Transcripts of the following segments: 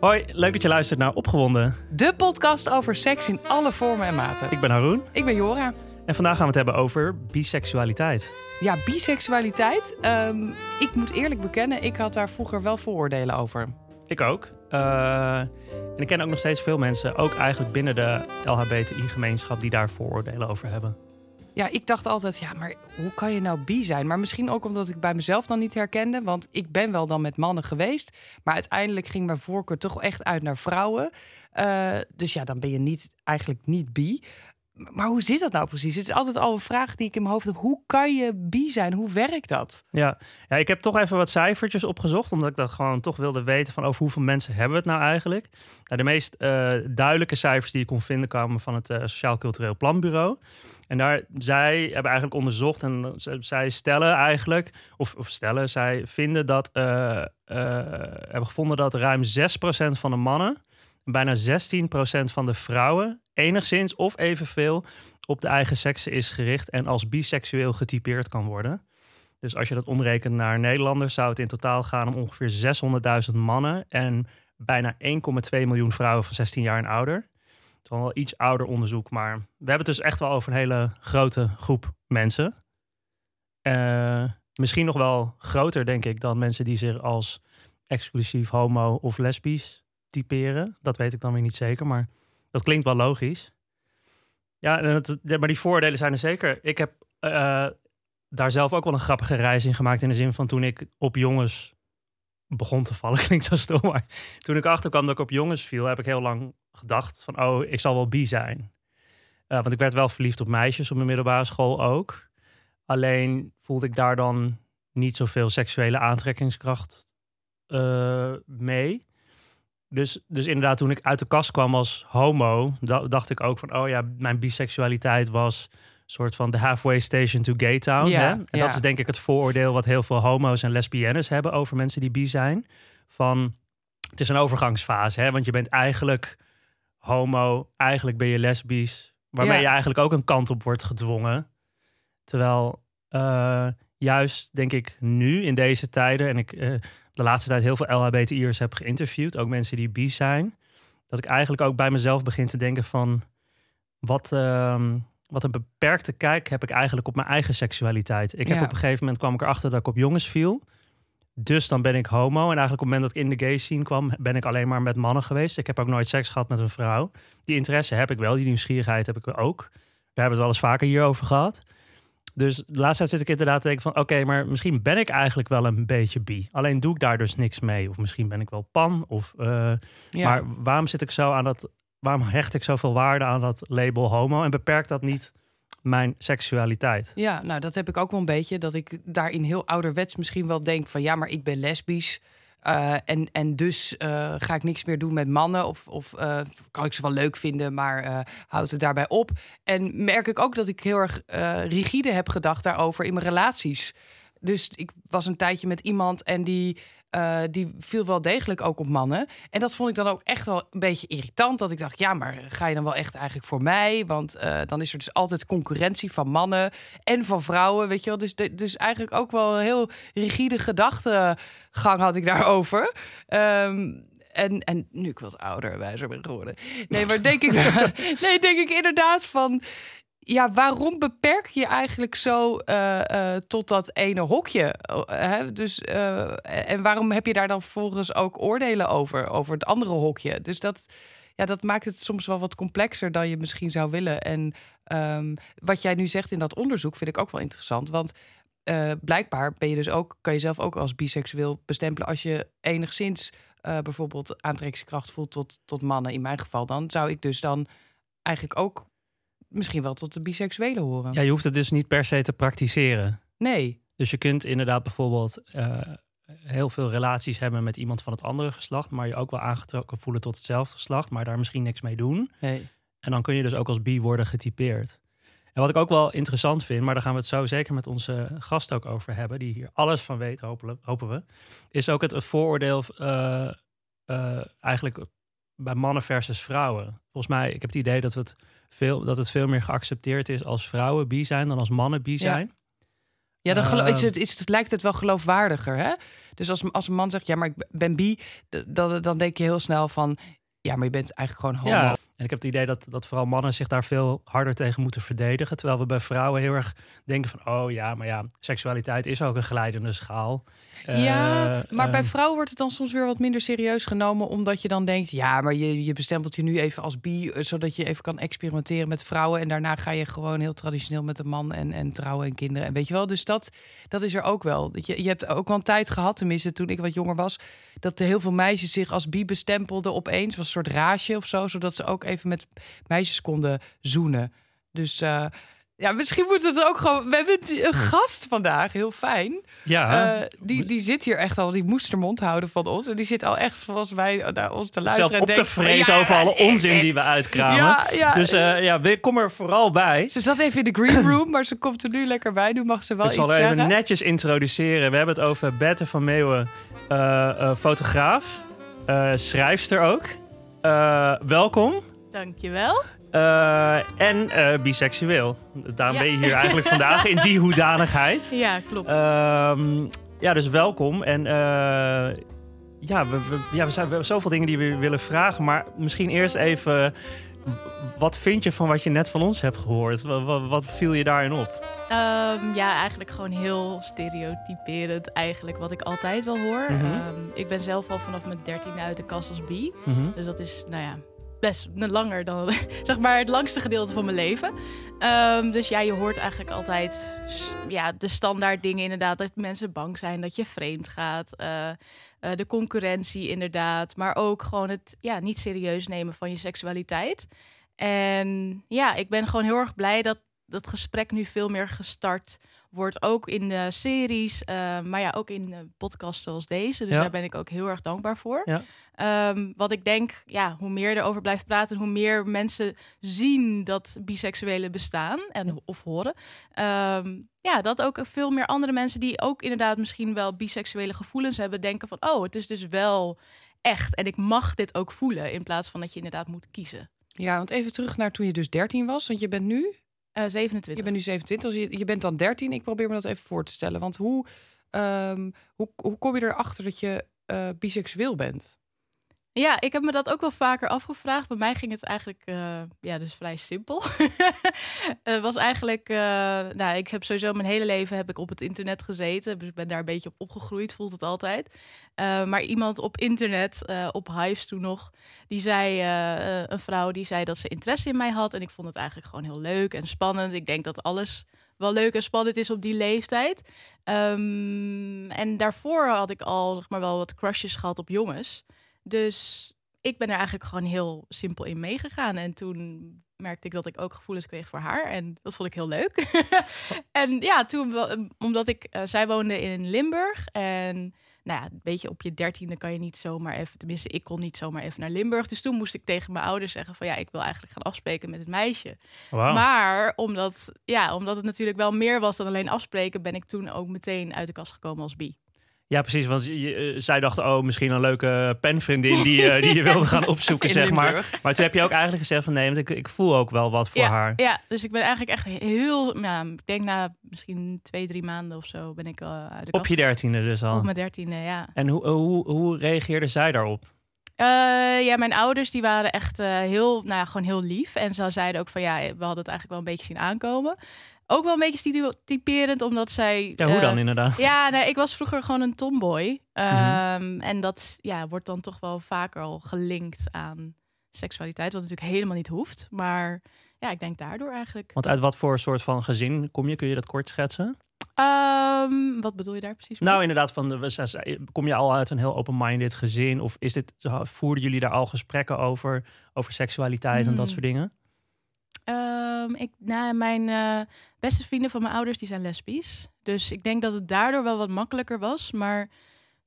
Hoi, leuk dat je luistert naar Opgewonden. De podcast over seks in alle vormen en maten. Ik ben Haroon Ik ben Jora. en vandaag gaan we het hebben over biseksualiteit. Ja, biseksualiteit. ehm, ik moet eerlijk bekennen, ik had daar vroeger wel vooroordelen over. Ik ook. Eh, en ik ken ook nog steeds veel mensen, ook eigenlijk binnen de LHBTI-gemeenschap, die daar vooroordelen over hebben. Ja, ik dacht altijd, ja, maar hoe kan je nou bi zijn? Maar misschien ook omdat ik bij mezelf dan niet herkende. Want ik ben wel dan met mannen geweest. Maar uiteindelijk ging mijn voorkeur toch echt uit naar vrouwen. Eh, dus ja, dan ben je niet, eigenlijk niet bi. Maar hoe zit dat nou precies? Het is altijd al een vraag die ik in mijn hoofd heb. Hoe kan je bi zijn? Hoe werkt dat? Ja. ja, ik heb toch even wat cijfertjes opgezocht, omdat ik dat gewoon toch wilde weten van over hoeveel mensen hebben we het nou eigenlijk. Nou, de meest eh, duidelijke cijfers die ik kon vinden kwamen van het eh, Sociaal Cultureel Planbureau. En daar, zij hebben eigenlijk onderzocht en zij stellen eigenlijk, of, stellen, zij vinden dat, eh, eh, hebben gevonden dat ruim 6% van de mannen en bijna 16% van de vrouwen enigszins of evenveel op de eigen sekse is gericht en als biseksueel getypeerd kan worden. Dus als je dat omrekent naar Nederlanders, zou het in totaal gaan om ongeveer 600.000 mannen en bijna 1,2 miljoen vrouwen van 16 jaar en ouder. Het is wel iets ouder onderzoek, maar we hebben het dus echt wel over een hele grote groep mensen. Eh, misschien nog wel groter, denk ik, dan mensen die zich als exclusief homo of lesbisch typeren. Dat weet ik dan weer niet zeker, maar dat klinkt wel logisch. Ja, en maar die voordelen zijn er zeker. Ik heb eh, daar zelf ook wel een grappige reis in gemaakt. In de zin van toen ik op jongens begon te vallen. Klinkt zo stom, maar toen ik achterkwam dat ik op jongens viel, heb ik heel lang gedacht van, oh, ik zal wel bi zijn. Eh, want ik werd wel verliefd op meisjes op mijn middelbare school ook. Alleen voelde ik daar dan niet zoveel seksuele aantrekkingskracht eh, mee. Dus, dus inderdaad, toen ik uit de kast kwam als homo, da- dacht ik ook van, oh ja, mijn biseksualiteit was soort van de halfway station to gay town. Ja, hè? En ja. dat is denk ik het vooroordeel wat heel veel homo's en lesbiennes hebben over mensen die bi zijn. Van, het is een overgangsfase, hè? want je bent eigenlijk homo, eigenlijk ben je lesbisch, waarmee Ja. je eigenlijk ook een kant op wordt gedwongen. Terwijl eh, juist, denk ik, nu in deze tijden, en ik eh, de laatste tijd heel veel LHBTI'ers heb geïnterviewd, ook mensen die bi zijn, dat ik eigenlijk ook bij mezelf begin te denken van wat, ehm, wat een beperkte kijk heb ik eigenlijk op mijn eigen seksualiteit. Ik heb Ja. op een gegeven moment kwam ik erachter dat ik op jongens viel. Dus dan ben ik homo. En eigenlijk op het moment dat ik in de gay scene kwam, ben ik alleen maar met mannen geweest. Ik heb ook nooit seks gehad met een vrouw. Die interesse heb ik wel, die nieuwsgierigheid heb ik ook. Daar hebben we het wel eens vaker hierover gehad. Dus de laatste tijd zit ik inderdaad te denken van... oké, maar misschien ben ik eigenlijk wel een beetje bi. Alleen doe ik daar dus niks mee. Of misschien ben ik wel pan. Of, eh, Ja. Maar waarom zit ik zo aan dat... waarom hecht ik zoveel waarde aan dat label homo... en beperkt dat niet mijn seksualiteit? Ja, nou dat heb ik ook wel een beetje. Dat ik daarin heel ouderwets misschien wel denk van ja, maar ik ben lesbisch. eh, en, en dus eh, ga ik niks meer doen met mannen. Of, of eh, kan ik ze wel leuk vinden, maar houdt het daarbij op. En merk ik ook dat ik heel erg rigide heb gedacht daarover in mijn relaties. Dus ik was een tijdje met iemand en die, eh, die viel wel degelijk ook op mannen. En dat vond ik dan ook echt wel een beetje irritant. Dat ik dacht, ja, maar ga je dan wel echt eigenlijk voor mij? Want eh, dan is er dus altijd concurrentie van mannen en van vrouwen, weet je wel. Dus, dus eigenlijk ook wel een heel rigide gedachtegang had ik daarover. Ehm, en, en nu ik wat ouder wijzer ben geworden. Nee, maar denk ik, nee, denk ik inderdaad van... Ja, waarom beperk je eigenlijk zo eh, eh, tot dat ene hokje? Oh, hè? Dus, eh, en waarom heb je daar dan vervolgens ook oordelen over, over het andere hokje? Dus dat, ja, dat maakt het soms wel wat complexer dan je misschien zou willen. En ehm, wat jij nu zegt in dat onderzoek vind ik ook wel interessant. Want blijkbaar ben je dus ook, kan je zelf ook als biseksueel bestempelen als je enigszins bijvoorbeeld aantrekkingskracht voelt tot, tot mannen. In mijn geval dan zou ik dus dan eigenlijk ook misschien wel tot de biseksuele horen. Ja, je hoeft het dus niet per se te praktiseren. Nee. Dus je kunt inderdaad bijvoorbeeld eh, heel veel relaties hebben met iemand van het andere geslacht, maar je ook wel aangetrokken voelen tot hetzelfde geslacht, maar daar misschien niks mee doen. nee. En dan kun je dus ook als bi worden getypeerd. En wat ik ook wel interessant vind, maar daar gaan we het zo zeker met onze gast ook over hebben, die hier alles van weet, hopelijk, hopen we, is ook het vooroordeel eh, eh, eigenlijk bij mannen versus vrouwen. Volgens mij, ik heb het idee dat, we het veel, dat het veel meer geaccepteerd is als vrouwen bi zijn dan als mannen bi zijn. Ja, dan is Ehm. het, is het, lijkt het wel geloofwaardiger, hè? Dus als, als een man zegt, ja, maar ik ben bi, dan, dan denk je heel snel van, ja, maar je bent eigenlijk gewoon homo. Ja, en ik heb het idee dat, dat vooral mannen zich daar veel harder tegen moeten verdedigen. Terwijl we bij vrouwen heel erg denken van, oh ja, maar ja, seksualiteit is ook een glijdende schaal. Ja, Eh, maar bij eh, vrouwen wordt het dan soms weer wat minder serieus genomen, omdat je dan denkt, ja, maar je, je bestempelt je nu even als bi, eh, zodat je even kan experimenteren met vrouwen en daarna ga je gewoon heel traditioneel met een man en, en trouwen en kinderen. En weet je wel, dus dat, dat is er ook wel. Je, je hebt ook wel een tijd gehad, tenminste toen ik wat jonger was, dat heel veel meisjes zich als bi bestempelden opeens, was een soort raasje of zo, zodat ze ook even met meisjes konden zoenen. Dus eh, ja, misschien moet het ook gewoon. We hebben een gast vandaag, heel fijn. ja, Eh, die, die zit hier echt al, die moest er mond houden van ons. En die zit al echt volgens mij naar ons te luisteren. zelf en op te denkt vreten ja, over alle onzin die we uitkramen. Ja, ja. Dus eh, ja, kom er vooral bij. Ze zat even in de green room, maar ze komt er nu lekker bij. Nu mag ze wel Ik zal iets er even zeggen. netjes introduceren. We hebben het over Bette van Meeuwen, eh, eh, fotograaf, eh, schrijfster ook. Eh, welkom. Dankjewel. Eh, en eh, biseksueel. Daarom Ja. ben je hier eigenlijk vandaag in die hoedanigheid. Ja, klopt. Ehm, ja, dus welkom. En eh, ja, we, we, ja, we zijn we hebben zoveel dingen die we willen vragen. Maar misschien eerst even... Wat vind je van wat je net van ons hebt gehoord? Wat, wat, wat viel je daarin op? Ehm, ja, eigenlijk gewoon heel stereotyperend eigenlijk wat ik altijd wel hoor. Mhm. Ehm, ik ben zelf al vanaf mijn dertiende uit de kast als bi. Mhm. Dus dat is, nou ja, best langer dan, zeg maar, het langste gedeelte van mijn leven. Ehm, dus ja, je hoort eigenlijk altijd ja, de standaard dingen inderdaad. Dat mensen bang zijn dat je vreemd gaat. eh, eh, de concurrentie inderdaad. Maar ook gewoon het ja, niet serieus nemen van je seksualiteit. En ja, ik ben gewoon heel erg blij dat dat gesprek nu veel meer gestart wordt. Ook in de series, eh, maar ja, ook in podcasts zoals deze. Dus Ja. daar ben ik ook heel erg dankbaar voor. Ja. Ehm, wat ik denk, ja, hoe meer erover blijft praten, hoe meer mensen zien dat biseksuelen bestaan en of horen. Ehm, ja, dat ook veel meer andere mensen die ook inderdaad misschien wel biseksuele gevoelens hebben, denken van, oh, het is dus wel echt en ik mag dit ook voelen in plaats van dat je inderdaad moet kiezen. Ja, want even terug naar toen je dus 13 was. Want je bent nu, Eh 27. je bent nu 27, dus je, bent dan 13. Ik probeer me dat even voor te stellen. Want hoe, ehm, hoe, hoe kom je erachter dat je eh, biseksueel bent? Ja, ik heb me dat ook wel vaker afgevraagd. Bij mij ging het eigenlijk eh, ja, dus vrij simpel. Het was eigenlijk, eh, nou, ik heb sowieso mijn hele leven heb ik op het internet gezeten. Dus ik ben daar een beetje op opgegroeid, voelt het altijd. Eh, maar iemand op internet, op Hives toen nog, die zei, een vrouw die zei dat ze interesse in mij had. En ik vond het eigenlijk gewoon heel leuk en spannend. Ik denk dat alles wel leuk en spannend is op die leeftijd. Ehm, en daarvoor had ik al zeg maar, wel wat crushes gehad op jongens. Dus ik ben er eigenlijk gewoon heel simpel in meegegaan. En toen merkte ik dat ik ook gevoelens kreeg voor haar. En dat vond ik heel leuk. en ja, toen, wel- omdat ik, eh, zij woonde in Limburg. En nou ja, een beetje op je dertiende kan je niet zomaar even, tenminste, ik kon niet zomaar even naar Limburg. Dus toen moest ik tegen mijn ouders zeggen van ja, ik wil eigenlijk gaan afspreken met het meisje. Wauw. Maar omdat, ja, omdat het natuurlijk wel meer was dan alleen afspreken, ben ik toen ook meteen uit de kast gekomen als bi. Ja, precies. Want je, eh, zij dacht, oh, misschien een leuke penvriendin die, eh, die je wilde gaan opzoeken, zeg maar. Limburg. Maar toen heb je ook eigenlijk gezegd van nee, want ik, ik voel ook wel wat voor ja, haar. Ja, dus ik ben eigenlijk echt heel, nou, ik denk na misschien twee, drie maanden of zo ben ik uh, uit de Op je dertiende dus al. Op mijn dertiende, ja. En hoe, hoe, hoe reageerde zij daarop? Eh, ja, mijn ouders die waren echt eh, heel, nou ja, gewoon heel lief. En ze zeiden ook van ja, we hadden het eigenlijk wel een beetje zien aankomen. Ook wel een beetje stereotyperend, omdat zij... Ja, hoe eh, dan inderdaad? Ja, nee, ik was vroeger gewoon een tomboy. Mhm. Ehm, En dat ja, wordt dan toch wel vaker al gelinkt aan seksualiteit. Wat natuurlijk helemaal niet hoeft. Maar ja, ik denk daardoor eigenlijk. Want uit wat voor soort van gezin kom je? Kun je dat kort schetsen? Ehm, wat bedoel je daar precies mee? Nou, inderdaad, van, kom je al uit een heel open-minded gezin? Of is dit, voerden jullie daar al gesprekken over, over seksualiteit en dat Hmm. soort dingen? Ehm, ik, nou, mijn eh, beste vrienden van mijn ouders die zijn lesbisch. Dus ik denk dat het daardoor wel wat makkelijker was. Maar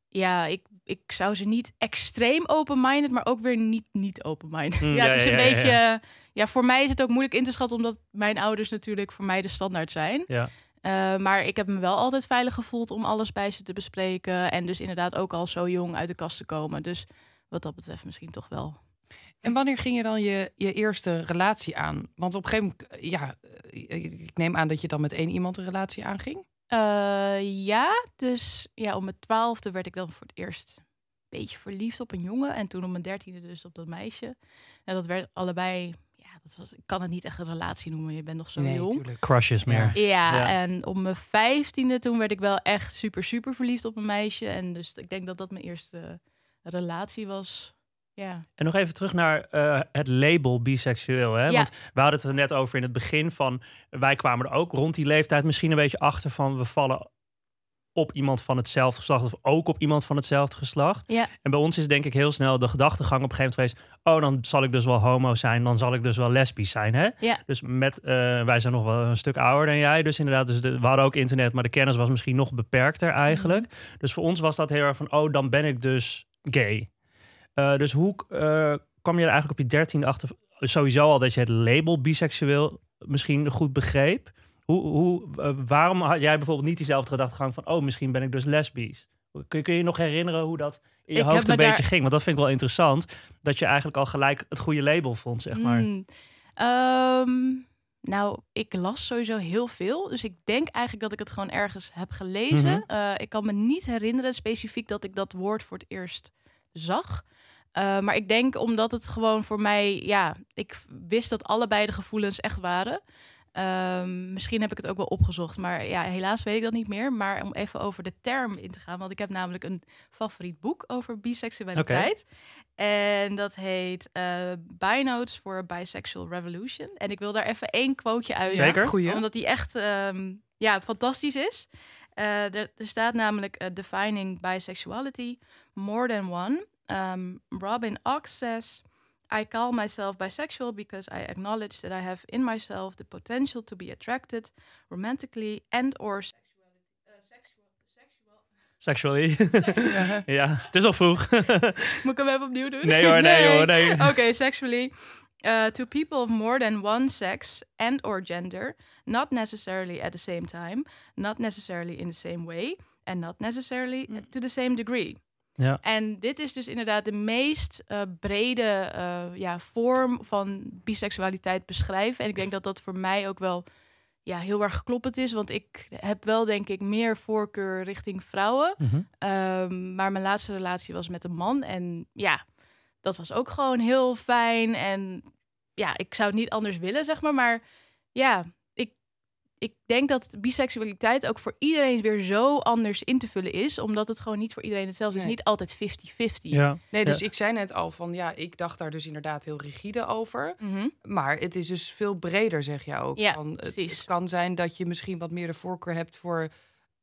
ja, ik, ik zou ze niet extreem open-minded, maar ook weer niet niet open-minded. Hmm, ja, het is ja, een ja, beetje... Ja, voor mij is het ook moeilijk in te schatten, omdat mijn ouders natuurlijk voor mij de standaard zijn. Ja. Eh, maar ik heb me wel altijd veilig gevoeld om alles bij ze te bespreken. En dus inderdaad ook al zo jong uit de kast te komen. Dus wat dat betreft misschien toch wel. En wanneer ging je dan je, je eerste relatie aan? Want op een gegeven moment, ja, eh, ik neem aan dat je dan met één iemand een relatie aanging. Eh, ja, dus ja, om mijn twaalfde werd ik dan voor het eerst een beetje verliefd op een jongen. En toen om mijn dertiende dus op dat meisje. En dat werd allebei, ja, dat was, ik kan het niet echt een relatie noemen. Je bent nog zo nee, jong. tuurlijk. Crushes meer. Ja, Ja. en op mijn vijftiende toen werd ik wel echt super, super verliefd op een meisje. En dus ik denk dat dat mijn eerste relatie was. Ja, En nog even terug naar eh, het label biseksueel. Hè? Ja. Want we hadden het er net over in het begin van... wij kwamen er ook rond die leeftijd misschien een beetje achter van... we vallen op iemand van hetzelfde geslacht of ook op iemand van hetzelfde geslacht. Ja. En bij ons is denk ik heel snel de gedachtegang op een gegeven moment geweest... oh, dan zal ik dus wel homo zijn, dan zal ik dus wel lesbisch zijn. Hè? Ja. Dus met, eh, wij zijn nog wel een stuk ouder dan jij. Dus inderdaad, dus de, we hadden ook internet, maar de kennis was misschien nog beperkter eigenlijk. Mhm. Dus voor ons was dat heel erg van, oh, dan ben ik dus gay. Eh, dus hoe eh, kwam je er eigenlijk op je dertiende achter? Sowieso al dat je het label biseksueel misschien goed begreep. Hoe, hoe, eh, waarom had jij bijvoorbeeld niet diezelfde gedachtegang van... oh, misschien ben ik dus lesbisch? Kun je, kun je nog herinneren hoe dat in je Ik hoofd een beetje daar- ging? Want dat vind ik wel interessant. Dat je eigenlijk al gelijk het goede label vond, zeg maar. Mm. Ehm, nou, ik las sowieso heel veel. Dus ik denk eigenlijk dat ik het gewoon ergens heb gelezen. Mhm. Ik kan me niet herinneren specifiek dat ik dat woord voor het eerst zag. Eh, maar ik denk omdat het gewoon voor mij, ja, ik wist dat allebei de gevoelens echt waren. Ehm, misschien heb ik het ook wel opgezocht, maar ja, helaas weet ik dat niet meer. Maar om even over de term in te gaan, want ik heb namelijk een favoriet boek over biseksualiteit. En dat heet eh Binotes for a Bisexual Revolution. En ik wil daar even één quoteje uit. Zeker. Goeie. Omdat die echt ehm, ja, fantastisch is. Eh, er, er staat namelijk Defining Bisexuality, More Than One. Um, Robin Ox says... I call myself bisexual because I acknowledge that I have in myself the potential to be attracted romantically and or Sexually. Ja. ja, het is al vroeg. Moet ik hem even opnieuw doen? nee hoor, nee, hoor, nee. okay, sexually. Uh, to people of more than one sex and or gender, not necessarily at the same time, not necessarily in the same way, and not necessarily to the same degree. Ja. En dit is dus inderdaad de meest eh, brede eh, ja, vorm van biseksualiteit beschrijven. En ik denk dat dat voor mij ook wel ja, heel erg kloppend is. Want ik heb wel, denk ik, meer voorkeur richting vrouwen. Mhm. Ehm, maar mijn laatste relatie was met een man. En ja, dat was ook gewoon heel fijn. En ja, ik zou het niet anders willen, zeg maar. Maar ja, ik, denk dat biseksualiteit ook voor iedereen weer zo anders in te vullen is. Omdat het gewoon niet voor iedereen hetzelfde is. Niet altijd 50-50. Ja. Nee, dus Ja. ik zei net al van ja, ik dacht daar dus inderdaad heel rigide over. Mhm. Maar het is dus veel breder, zeg je ook. Ja, van, het, precies. het kan zijn dat je misschien wat meer de voorkeur hebt voor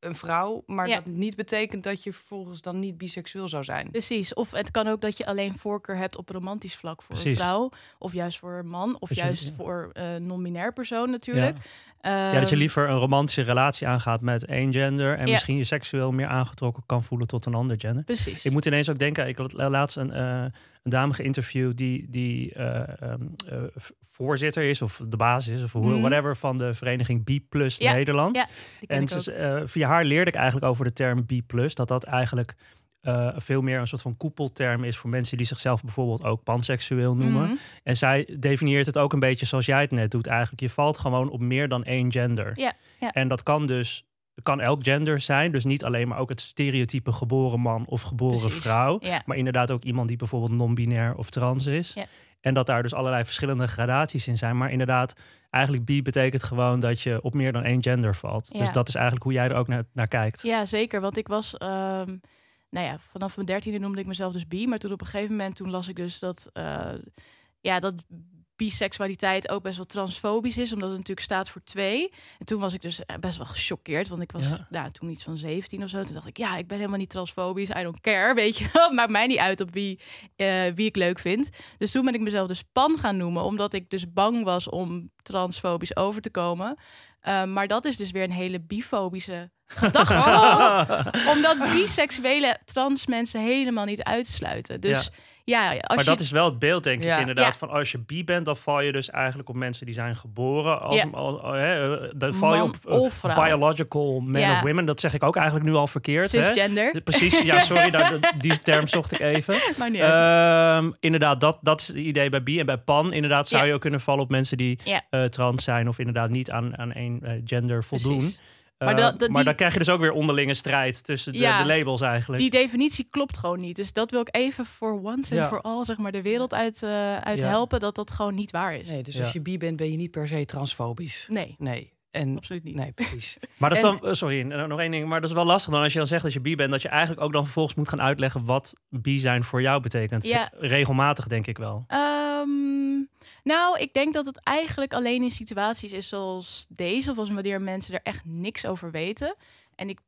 een vrouw, maar Ja. dat niet betekent dat je vervolgens dan niet biseksueel zou zijn. Precies. Of het kan ook dat je alleen voorkeur hebt op romantisch vlak voor Precies. een vrouw. Of juist voor een man. Of Dat je- juist ja. voor een non-binair persoon natuurlijk. Ja, dat je Ehm, liever een romantische relatie aangaat met één gender en Ja. misschien je seksueel meer aangetrokken kan voelen tot een ander gender. Precies. Ik moet ineens ook denken, ik had laatst een, eh, een dame geïnterviewd die, die eh, ehm, eh, v- voorzitter is of de basis is of hoe- Mhm. whatever van de vereniging B Plus Ja, Nederland. ja, en ze, eh, via haar leerde ik eigenlijk over de term B Plus, dat dat eigenlijk eh, veel meer een soort van koepelterm is voor mensen die zichzelf bijvoorbeeld ook panseksueel noemen. Mhm. En zij definieert het ook een beetje zoals jij het net doet eigenlijk. Je valt gewoon op meer dan één gender. Ja, ja. En dat kan dus kan elk gender zijn. Dus niet alleen maar ook het stereotype geboren man of geboren Precies. vrouw. Ja. Maar inderdaad ook iemand die bijvoorbeeld non-binair of trans is. Ja. En dat daar dus allerlei verschillende gradaties in zijn. Maar inderdaad, eigenlijk bi betekent gewoon dat je op meer dan één gender valt. Dus dat is eigenlijk hoe jij er ook naar, naar kijkt. Ja, zeker. Want ik was, ehm, nou ja, vanaf mijn dertiende noemde ik mezelf dus bi. Maar toen op een gegeven moment, toen las ik dus dat, eh, ja, dat biseksualiteit ook best wel transfobisch is. Omdat het natuurlijk staat voor twee. En toen was ik dus eh, best wel gechoqueerd. Want ik was Ja. nou, toen iets van 17 of zo. Toen dacht ik, ja, ik ben helemaal niet transfobisch. I don't care, weet je wel. Maakt mij niet uit op wie, eh, wie ik leuk vind. Dus toen ben ik mezelf dus pan gaan noemen. Omdat ik dus bang was om transfobisch over te komen. Eh, maar dat is dus weer een hele bifobische gedachte. Omdat biseksuele trans mensen helemaal niet uitsluiten. Dus ja, als maar je... dat is wel het beeld, denk Ja. ik, inderdaad. Ja. Van als je bi bent, dan val je dus eigenlijk op mensen die zijn geboren. Als, Ja. als- hè, eh, dan val je op eh, biological men Ja. of women. Dat zeg ik ook eigenlijk nu al verkeerd. Hè? cisgender. Precies, ja, sorry, daar- die term zocht ik even. Maar niet. Ehm, inderdaad, dat, dat is het idee bij bi. En bij pan, inderdaad, zou Ja. je ook kunnen vallen op mensen die Ja. eh, trans zijn of inderdaad niet aan, aan één gender voldoen. Precies. Maar Maar, dat- dat- maar die- dan krijg je dus ook weer onderlinge strijd tussen de, Ja, de labels eigenlijk. Die definitie klopt gewoon niet. Dus dat wil ik even voor once en Ja. for all zeg maar, de wereld uit, eh, uit Ja. helpen. Dat dat gewoon niet waar is. Nee, dus Ja. als je bi bent, ben je niet per se transfobisch. Nee, Nee. En, absoluut niet. nee, precies. Maar dat is dan, eh, sorry, eh, nog één ding. Maar dat is wel lastig dan als je dan zegt dat je bi bent, dat je eigenlijk ook dan vervolgens moet gaan uitleggen wat bi zijn voor jou betekent. Ja. Regelmatig denk ik wel. Ehm, nou, ik denk dat het eigenlijk alleen in situaties is zoals deze, of als wanneer mensen er echt niks over weten. En ik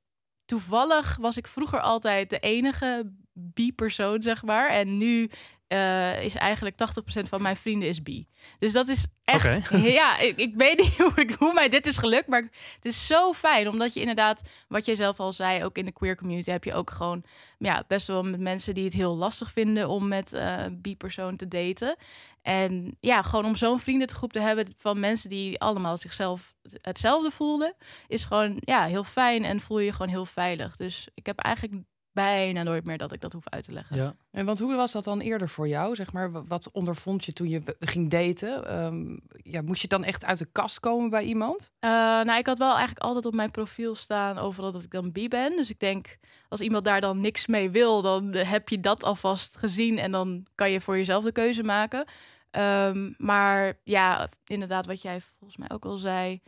toevallig was ik vroeger altijd de enige bi-persoon, zeg maar. En nu eh, is eigenlijk 80% van mijn vrienden is bi. Dus dat is echt. Ja, ik, ik weet niet hoe, ik, hoe mij dit is gelukt, maar het is zo fijn. Omdat je inderdaad, wat jij zelf al zei, ook in de queer community heb je ook gewoon ja, best wel met mensen die het heel lastig vinden om met eh bi-persoon te daten. En ja, gewoon om zo'n vriendengroep te hebben van mensen die allemaal zichzelf hetzelfde voelden, is gewoon ja, heel fijn en voel je je gewoon heel veilig. Dus ik heb eigenlijk bijna nooit meer dat ik dat hoef uit te leggen. Ja. En want hoe was dat dan eerder voor jou? Zeg maar, Wa- wat ondervond je toen je ging daten? Ehm, ja, moest je dan echt uit de kast komen bij iemand? Eh, nou, ik had wel eigenlijk altijd op mijn profiel staan overal dat ik dan bi ben. Dus ik denk, als iemand daar dan niks mee wil, dan eh, heb je dat alvast gezien en dan kan je voor jezelf de keuze maken. Ehm, maar ja, inderdaad, wat jij volgens mij ook al zei.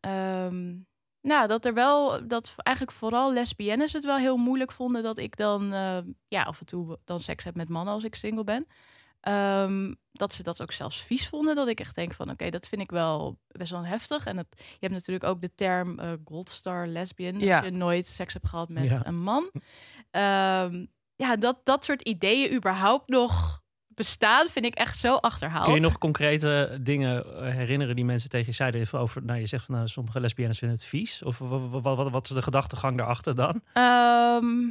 ehm, nou, dat er wel, dat eigenlijk vooral lesbiennes het wel heel moeilijk vonden dat ik dan eh, ja, af en toe dan seks heb met mannen als ik single ben. Ehm, dat ze dat ook zelfs vies vonden. Dat ik echt denk van oké, dat vind ik wel best wel heftig. En het, je hebt natuurlijk ook de term eh gold star lesbian. Ja. Als je nooit seks hebt gehad met Ja. een man. Ehm, ja, dat, dat soort ideeën überhaupt nog bestaan, vind ik echt zo achterhaald. Kun je nog concrete dingen eh, herinneren die mensen tegen je zeiden? Even over, nou, je zegt van nou, sommige lesbiennes vinden het vies. Of wat, wat, wat, is de gedachtegang daarachter dan? Ehm,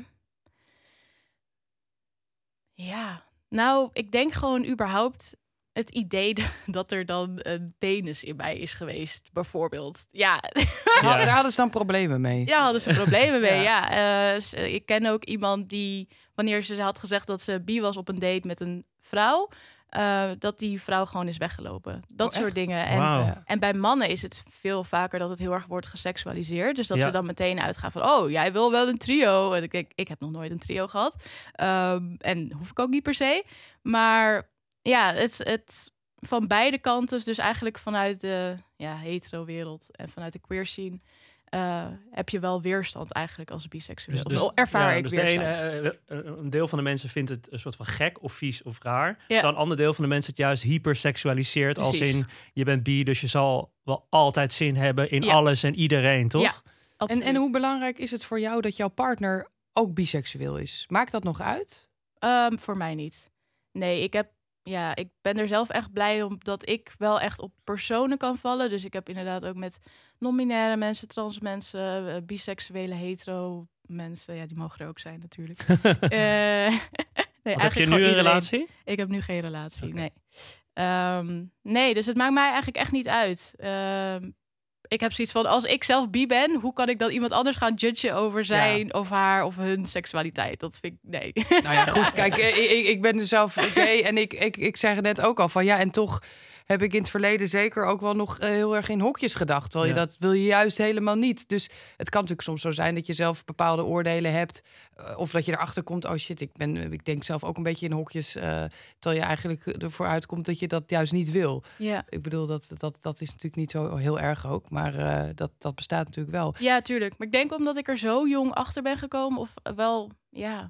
ja, nou, ik denk gewoon überhaupt het idee dat er dan een penis in mij is geweest, bijvoorbeeld. Ja, Had- Daar hadden ze dan problemen mee. ja hadden ze problemen mee. Ja. Ja, Eh, ik ken ook iemand die, wanneer ze had gezegd dat ze bi was op een date met een vrouw, eh, dat die vrouw gewoon is weggelopen. Dat Oh, soort echt? dingen. En en bij mannen is het veel vaker dat het heel erg wordt geseksualiseerd. Dus dat Ja. ze dan meteen uitgaan van... oh, jij wil wel een trio. En ik, ik, ik heb nog nooit een trio gehad. Ehm, en hoef ik ook niet per se. Maar ja, het, het van beide kanten... dus eigenlijk vanuit de ja, hetero-wereld en vanuit de queer scene... eh, heb je wel weerstand eigenlijk als biseksueel. Dus- of ervaar ja, ik dus de weerstand. ene, eh, eh, een deel van de mensen vindt het een soort van gek of vies of raar. Ja. Terwijl een ander deel van de mensen het juist hyperseksualiseert. Als in, je bent bi, dus je zal wel altijd zin hebben in Ja. alles en iedereen, toch? Ja. En, en hoe belangrijk is het voor jou dat jouw partner ook biseksueel is? Maakt dat nog uit? Ehm, voor mij niet. Nee, ik heb. Ja, ik ben er zelf echt blij om dat ik wel echt op personen kan vallen. Dus ik heb inderdaad ook met non-binaire mensen, trans mensen, eh, biseksuele, hetero mensen. Ja, die mogen er ook zijn natuurlijk. Eh, nee, heb je nu een iedereen. relatie? Ik heb nu geen relatie, nee. Ehm, nee, dus het maakt mij eigenlijk echt niet uit. Ehm, ik heb zoiets van, als ik zelf bi ben, hoe kan ik dan iemand anders gaan judgen over zijn of haar of hun seksualiteit? Dat vind ik, nee. Nou ja, goed. Kijk, eh, ik, ik, ben zelf gay en ik, ik, ik zeg het net ook al van ja, en toch heb ik in het verleden zeker ook wel nog eh, heel erg in hokjes gedacht. Terwijl je Ja. dat wil je juist helemaal niet. Dus het kan natuurlijk soms zo zijn dat je zelf bepaalde oordelen hebt. eh, of dat je erachter komt, oh shit, ik, ben, ik denk zelf ook een beetje in hokjes. eh, terwijl je eigenlijk ervoor uitkomt dat je dat juist niet wil. ja. Ik bedoel, dat, dat, dat is natuurlijk niet zo heel erg ook. Maar dat, dat bestaat natuurlijk wel. Ja, tuurlijk. Maar ik denk omdat ik er zo jong achter ben gekomen, of wel, ja,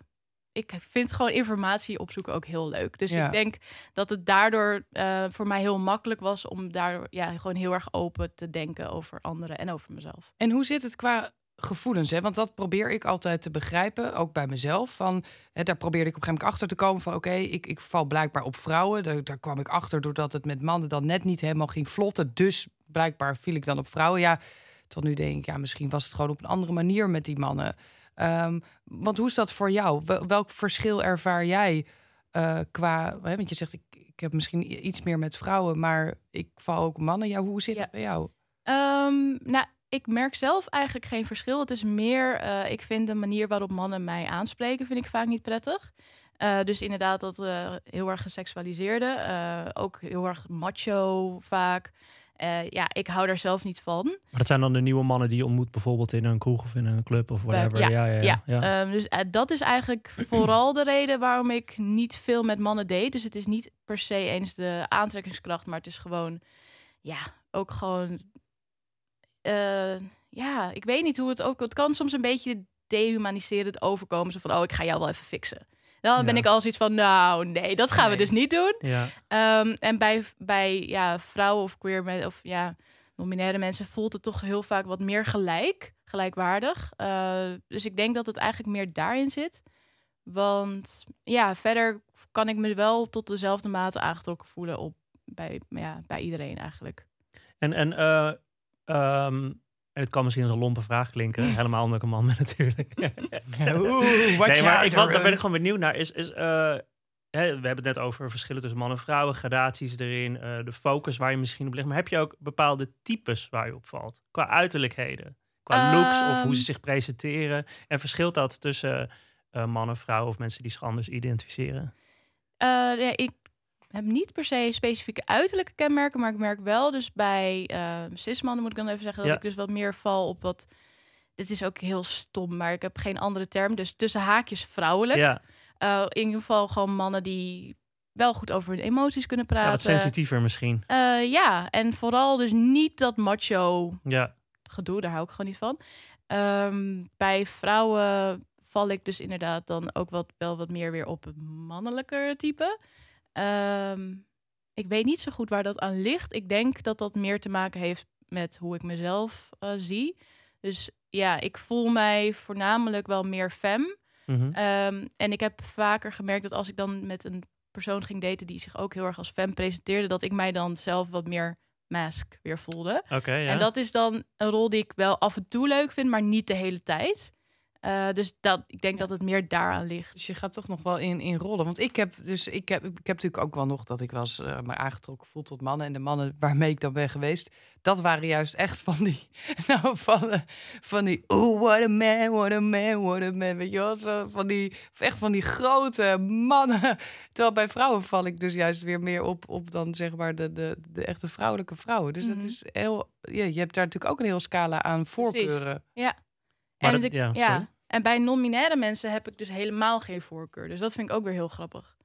ik vind gewoon informatie opzoeken ook heel leuk. Dus Ja. ik denk dat het daardoor eh, voor mij heel makkelijk was om daardoor ja, gewoon heel erg open te denken over anderen en over mezelf. En hoe zit het qua gevoelens? Hè? Want dat probeer ik altijd te begrijpen, ook bij mezelf. Van, hè, daar probeerde ik op een gegeven moment achter te komen van... oké, ik, ik val blijkbaar op vrouwen. Daar, daar kwam ik achter doordat het met mannen dan net niet helemaal ging vlotten. Dus blijkbaar viel ik dan op vrouwen. Ja, tot nu denk ik, ja, misschien was het gewoon op een andere manier met die mannen. Ehm, want hoe is dat voor jou? Wel- welk verschil ervaar jij eh, qua... Hè, want je zegt, ik, ik heb misschien iets meer met vrouwen... maar ik val ook mannen. Ja, hoe zit Ja. het bij jou? Ehm, nou, ik merk zelf eigenlijk geen verschil. Het is meer, eh, ik vind de manier waarop mannen mij aanspreken, vind ik vaak niet prettig. Eh, dus inderdaad, dat eh, heel erg geseksualiseerde. ook heel erg macho vaak. Eh, ja, ik hou daar zelf niet van. Maar dat zijn dan de nieuwe mannen die je ontmoet, bijvoorbeeld in een kroeg of in een club of whatever. ja, ja, ja. ja, ja. Ehm, dus eh, dat is eigenlijk vooral de reden waarom ik niet veel met mannen deed. Dus het is niet per se eens de aantrekkingskracht, maar het is gewoon, ja, ook gewoon, eh, ja, ik weet niet hoe het ook, het kan soms een beetje dehumaniserend overkomen. Zo van, oh, ik ga jou wel even fixen. Dan ben ik al zoiets van, nou, nee, dat gaan we dus niet doen. ja. Ehm, en bij, bij ja, vrouwen of queer men, of ja, non-binaire mensen voelt het toch heel vaak wat meer gelijk, gelijkwaardig. Eh, dus ik denk dat het eigenlijk meer daarin zit. Want ja, verder kan ik me wel tot dezelfde mate aangetrokken voelen op bij, ja, bij iedereen eigenlijk. En, en, ehm, en het kan misschien als een lompe vraag klinken. Helemaal omdat ik een man ben natuurlijk. Oeh, nee, maar ik, wat, daar ben ik gewoon benieuwd naar. Is, is, eh, hè, we hebben het net over verschillen tussen mannen en vrouwen, gradaties erin, eh, de focus waar je misschien op ligt. Maar heb je ook bepaalde types waar je op valt? Qua uiterlijkheden, qua looks of hoe Ehm. ze zich presenteren. En verschilt dat tussen eh, mannen, vrouwen of mensen die zich anders identificeren? Eh, ja, ik heb niet per se specifieke uiterlijke kenmerken, maar ik merk wel dus bij eh cismannen moet ik dan even zeggen dat Ja. ik dus wat meer val op wat. Dit is ook heel stom, maar ik heb geen andere term. Dus tussen haakjes vrouwelijk. Ja, Eh, in ieder geval gewoon mannen die wel goed over hun emoties kunnen ja, praten. wat sensitiever misschien. Eh, ja, en vooral dus niet dat macho Ja, gedoe, daar hou ik gewoon niet van. Ehm, bij vrouwen val ik dus inderdaad dan ook wat, wel wat meer weer op het mannelijke type. Ehm, ik weet niet zo goed waar dat aan ligt. Ik denk dat dat meer te maken heeft met hoe ik mezelf eh, zie. Dus ja, ik voel mij voornamelijk wel meer femme. mhm. Ehm, en ik heb vaker gemerkt dat als ik dan met een persoon ging daten die zich ook heel erg als femme presenteerde, dat ik mij dan zelf wat meer mask weer voelde. oké. ja. En dat is dan een rol die ik wel af en toe leuk vind, maar niet de hele tijd. Eh, dus dat, ik denk dat het meer daaraan ligt. Dus je gaat toch nog wel in, in rollen. Want ik heb dus ik heb, ik heb natuurlijk ook wel nog dat ik was eh maar aangetrokken voel tot mannen. En de mannen waarmee ik dan ben geweest, dat waren juist echt van die. Nou, van, eh, van die. Oh, what a man, what a man, what a man. Weet je wel? Zo, van die, echt van die grote mannen. Terwijl bij vrouwen val ik dus juist weer meer op, op dan zeg maar de, de, de echte vrouwelijke vrouwen. Dus Mhm. dat is heel. Ja, je hebt daar natuurlijk ook een heel scala aan voorkeuren. Maar en dat- de- ja, ja, sorry. En bij non-binaire mensen heb ik dus helemaal geen voorkeur. Dus dat vind ik ook weer heel grappig.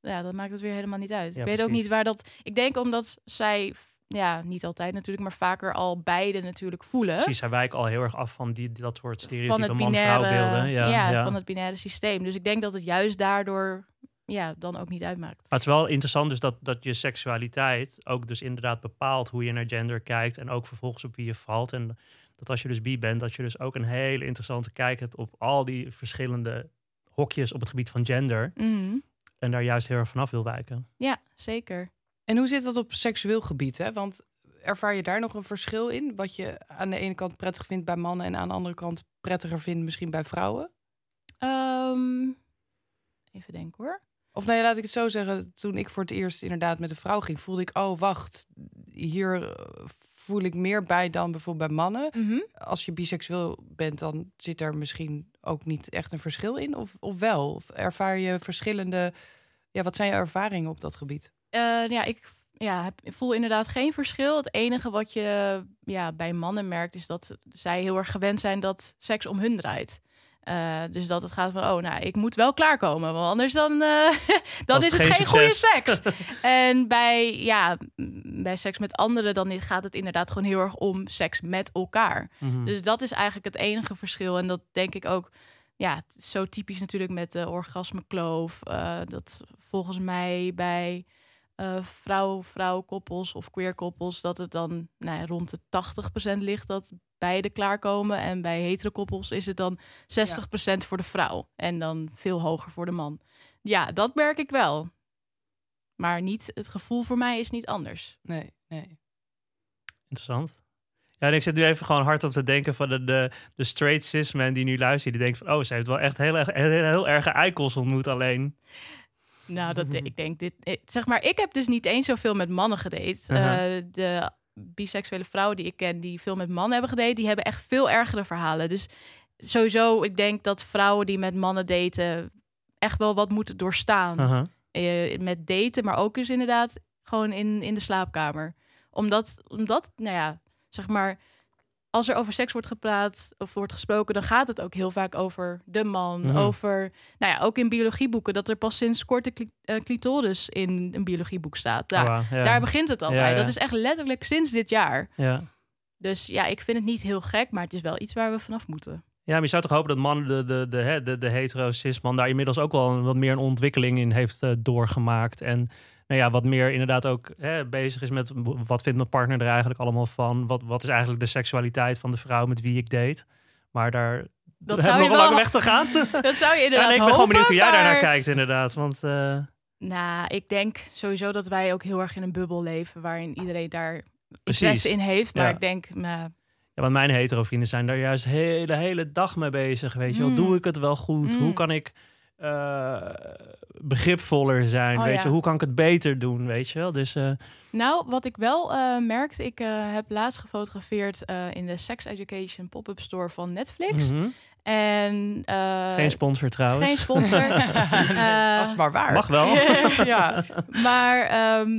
Ja, dat maakt het weer helemaal niet uit. Ja, ik weet ook niet waar dat. Ik denk omdat zij, ja, niet altijd natuurlijk, maar vaker al beide natuurlijk voelen. Precies, zij wijken al heel erg af van die, dat soort stereotype het man-vrouw binaire, beelden. Ja, ja, ja. van het binaire systeem. Dus ik denk dat het juist daardoor, ja, dan ook niet uitmaakt. Maar het is wel interessant dus dat, dat je seksualiteit ook dus inderdaad bepaalt hoe je naar gender kijkt en ook vervolgens op wie je valt. En dat als je dus bi bent, dat je dus ook een hele interessante kijk hebt op al die verschillende hokjes op het gebied van gender. Mhm. En daar juist heel erg vanaf wil wijken. Ja, zeker. En hoe zit dat op seksueel gebied? Hè? Want ervaar je daar nog een verschil in? Wat je aan de ene kant prettig vindt bij mannen en aan de andere kant prettiger vindt misschien bij vrouwen? Ehm, even denken hoor. Of nee, laat ik het zo zeggen. Toen ik voor het eerst inderdaad met een vrouw ging, voelde ik, oh wacht, hier eh, voel ik meer bij dan bijvoorbeeld bij mannen. Mhm. Als je biseksueel bent, dan zit er misschien ook niet echt een verschil in. Of, of wel? Of ervaar je verschillende. Ja, wat zijn je ervaringen op dat gebied? Eh, ja, ik ja, heb, voel inderdaad geen verschil. Het enige wat je ja, bij mannen merkt, is dat zij heel erg gewend zijn dat seks om hun draait. Eh, dus dat het gaat van, oh, nou, ik moet wel klaarkomen, want anders dan, eh, dan is het geen geen goede seks. en bij, ja, bij seks met anderen, dan gaat het inderdaad gewoon heel erg om seks met elkaar. Mhm. Dus dat is eigenlijk het enige verschil. En dat denk ik ook, ja, zo typisch natuurlijk met de orgasmekloof. eh dat volgens mij bij eh vrouw, vrouw koppels of queer koppels, dat het dan nou rond de 80% ligt dat beide klaarkomen. En bij hetero koppels is het dan 60% voor de vrouw. En dan veel hoger voor de man. Ja, dat merk ik wel. Maar niet, het gevoel voor mij is niet anders. Nee, nee. Interessant. Ja, en ik zit nu even gewoon hard op te denken van de, de, de straight cis man die nu luistert. Die denkt van, oh, ze heeft wel echt heel, erg, heel, heel erge eikels ontmoet alleen. Nou, dat, ik denk dit. eh, Zeg maar, ik heb dus niet eens zoveel met mannen gedate. Uh-huh. Eh, de biseksuele vrouwen die ik ken, die veel met mannen hebben gedate, die hebben echt veel ergere verhalen. Dus sowieso, ik denk dat vrouwen die met mannen daten echt wel wat moeten doorstaan. Eh, met daten, maar ook dus inderdaad gewoon in, in de slaapkamer. Omdat, omdat, nou ja, zeg maar, als er over seks wordt gepraat of wordt gesproken, dan gaat het ook heel vaak over de man. Mhm. Over, nou ja, ook in biologieboeken, dat er pas sinds kort de cli- eh, clitoris in een biologieboek staat. Daar, Oh, ja. daar begint het al bij. Dat is echt letterlijk sinds dit jaar. ja. Dus ja, ik vind het niet heel gek, maar het is wel iets waar we vanaf moeten. Ja, maar je zou toch hopen dat man, de, de, de, de, de hetero cis-man daar inmiddels ook wel wat meer een ontwikkeling in heeft eh, doorgemaakt. En nou ja, wat meer inderdaad ook hè, bezig is met wat vindt mijn partner er eigenlijk allemaal van? Wat, wat is eigenlijk de seksualiteit van de vrouw met wie ik date? Maar daar Dat zou je nog wel- weg te gaan. Dat zou je Ja, inderdaad nee, ik ben hopen, gewoon benieuwd hoe jij daarnaar maar- kijkt inderdaad. Want eh, Nou, ik denk sowieso dat wij ook heel erg in een bubbel leven waarin iedereen daar Precies. interesse in heeft. Maar Ja. ik denk, nou, Ja, want mijn hetero vrienden zijn daar juist de hele, hele dag mee bezig. Weet je wel, Mm. doe ik het wel goed? Mm. Hoe kan ik eh, begripvoller zijn? Oh, weet ja. je, hoe kan ik het beter doen? Weet je wel, dus eh, Nou, wat ik wel eh, merkte, ik eh, heb laatst gefotografeerd eh, in de Sex Education pop-up store van Netflix. mhm. En eh, geen sponsor trouwens. geen sponsor. Eh, dat is maar waar. Mag wel. ja. maar ehm,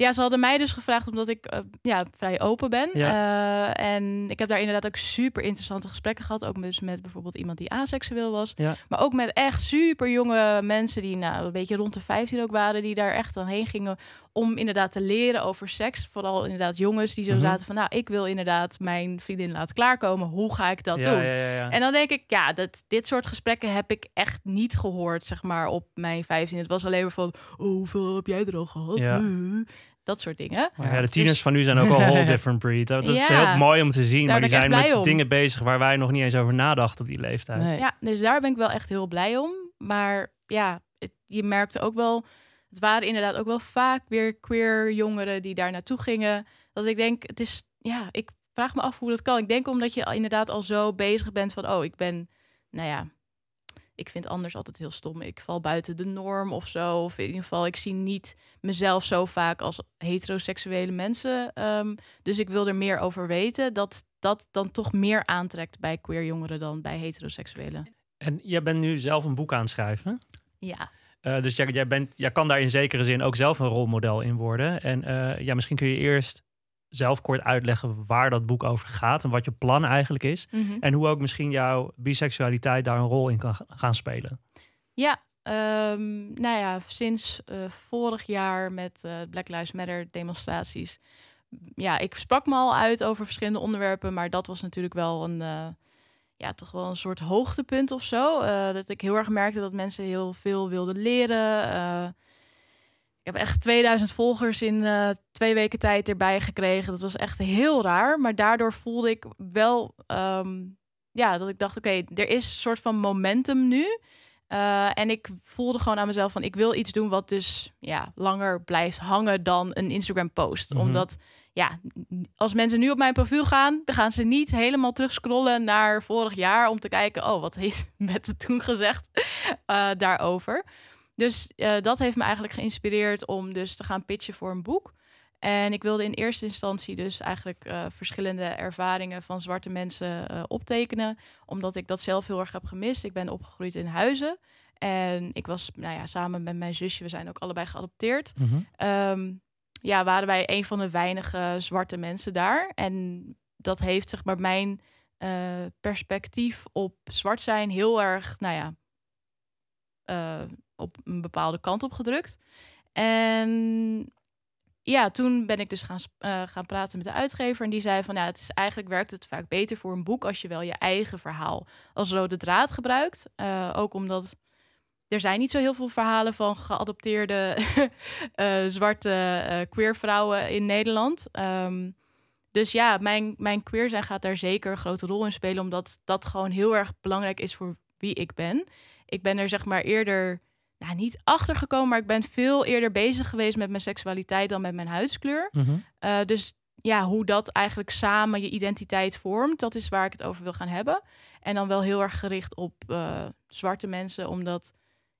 ja, ze hadden mij dus gevraagd omdat ik eh, ja, vrij open ben. Eh, en ik heb daar inderdaad ook super interessante gesprekken gehad. Ook dus met bijvoorbeeld iemand die aseksueel was. Ja. Maar ook met echt super jonge mensen die nou, een beetje rond de 15 ook waren. Die daar echt dan heen gingen om inderdaad te leren over seks. Vooral inderdaad jongens die zo Mhm. zaten van... nou, ik wil inderdaad mijn vriendin laten klaarkomen. Hoe ga ik dat ja, doen? En dan denk ik, ja, dat, dit soort gesprekken heb ik echt niet gehoord, zeg maar, op mijn 15. Het was alleen maar van, oh, hoeveel heb jij er al gehad? Ja. Dat soort dingen. Maar ja, de tieners Dus- van nu zijn ook al een whole different breed. Dat is Ja. heel mooi om te zien. Daar maar die zijn met om. dingen bezig waar wij nog niet eens over nadachten op die leeftijd. Nee. Ja, dus daar ben ik wel echt heel blij om. Maar ja, het- je merkte ook wel, het waren inderdaad ook wel vaak weer queer jongeren die daar naartoe gingen. Dat ik denk, het is, ja, ik vraag me af hoe dat kan. Ik denk omdat je al- inderdaad al zo bezig bent van, oh, ik ben, nou ja, ik vind anders altijd heel stom. Ik val buiten de norm of zo. Of in ieder geval, ik zie niet mezelf zo vaak als heteroseksuele mensen. Ehm, dus ik wil er meer over weten. Dat dat dan toch meer aantrekt bij queer jongeren dan bij heteroseksuelen. En jij bent nu zelf een boek aan het schrijven. Ja. Eh, dus jij, jij, bent, jij kan daar in zekere zin ook zelf een rolmodel in worden. En eh, ja, misschien kun je eerst zelf kort uitleggen waar dat boek over gaat en wat je plan eigenlijk is. Mhm. En hoe ook misschien jouw biseksualiteit daar een rol in kan ga- gaan spelen. Ja, ehm, nou ja, sinds eh, vorig jaar met eh, Black Lives Matter demonstraties. Ja, ik sprak me al uit over verschillende onderwerpen, maar dat was natuurlijk wel een, eh, ja, toch wel een soort hoogtepunt of zo. Dat ik heel erg merkte dat mensen heel veel wilden leren. Eh, ik heb echt 2000 volgers in eh, twee weken tijd erbij gekregen. Dat was echt heel raar, maar daardoor voelde ik wel, ehm, ja, dat ik dacht, oké, er is een soort van momentum nu. Uh, en ik voelde gewoon aan mezelf van ik wil iets doen wat dus ja, langer blijft hangen dan een Instagram post. Mhm. Omdat ja, als mensen nu op mijn profiel gaan, dan gaan ze niet helemaal terug scrollen naar vorig jaar om te kijken, oh, wat heeft met het toen gezegd uh, daarover. Dus uh, dat heeft me eigenlijk geïnspireerd om dus te gaan pitchen voor een boek. En ik wilde in eerste instantie dus eigenlijk uh, verschillende ervaringen van zwarte mensen uh, optekenen. Omdat ik dat zelf heel erg heb gemist. Ik ben opgegroeid in Huizen. En ik was nou ja, samen met mijn zusje, we zijn ook allebei geadopteerd. Mhm. Um, ja, waren wij een van de weinige zwarte mensen daar. En dat heeft zeg maar mijn uh, perspectief op zwart zijn heel erg, nou ja, op een bepaalde kant op gedrukt. En ja, toen ben ik dus gaan, uh, gaan praten met de uitgever. En die zei van, ja, het is eigenlijk werkt het vaak beter voor een boek als je wel je eigen verhaal als rode draad gebruikt. Uh, ook omdat er zijn niet zo heel veel verhalen van geadopteerde uh, zwarte queer vrouwen in Nederland. Um, dus ja, mijn, mijn queer zijn gaat daar zeker een grote rol in spelen, omdat dat gewoon heel erg belangrijk is voor wie ik ben. Ik ben er zeg maar eerder, nou niet achter gekomen, maar ik ben veel eerder bezig geweest met mijn seksualiteit dan met mijn huidskleur. Mm -hmm. uh, dus ja, hoe dat eigenlijk samen je identiteit vormt, dat is waar ik het over wil gaan hebben. En dan wel heel erg gericht op uh, zwarte mensen, omdat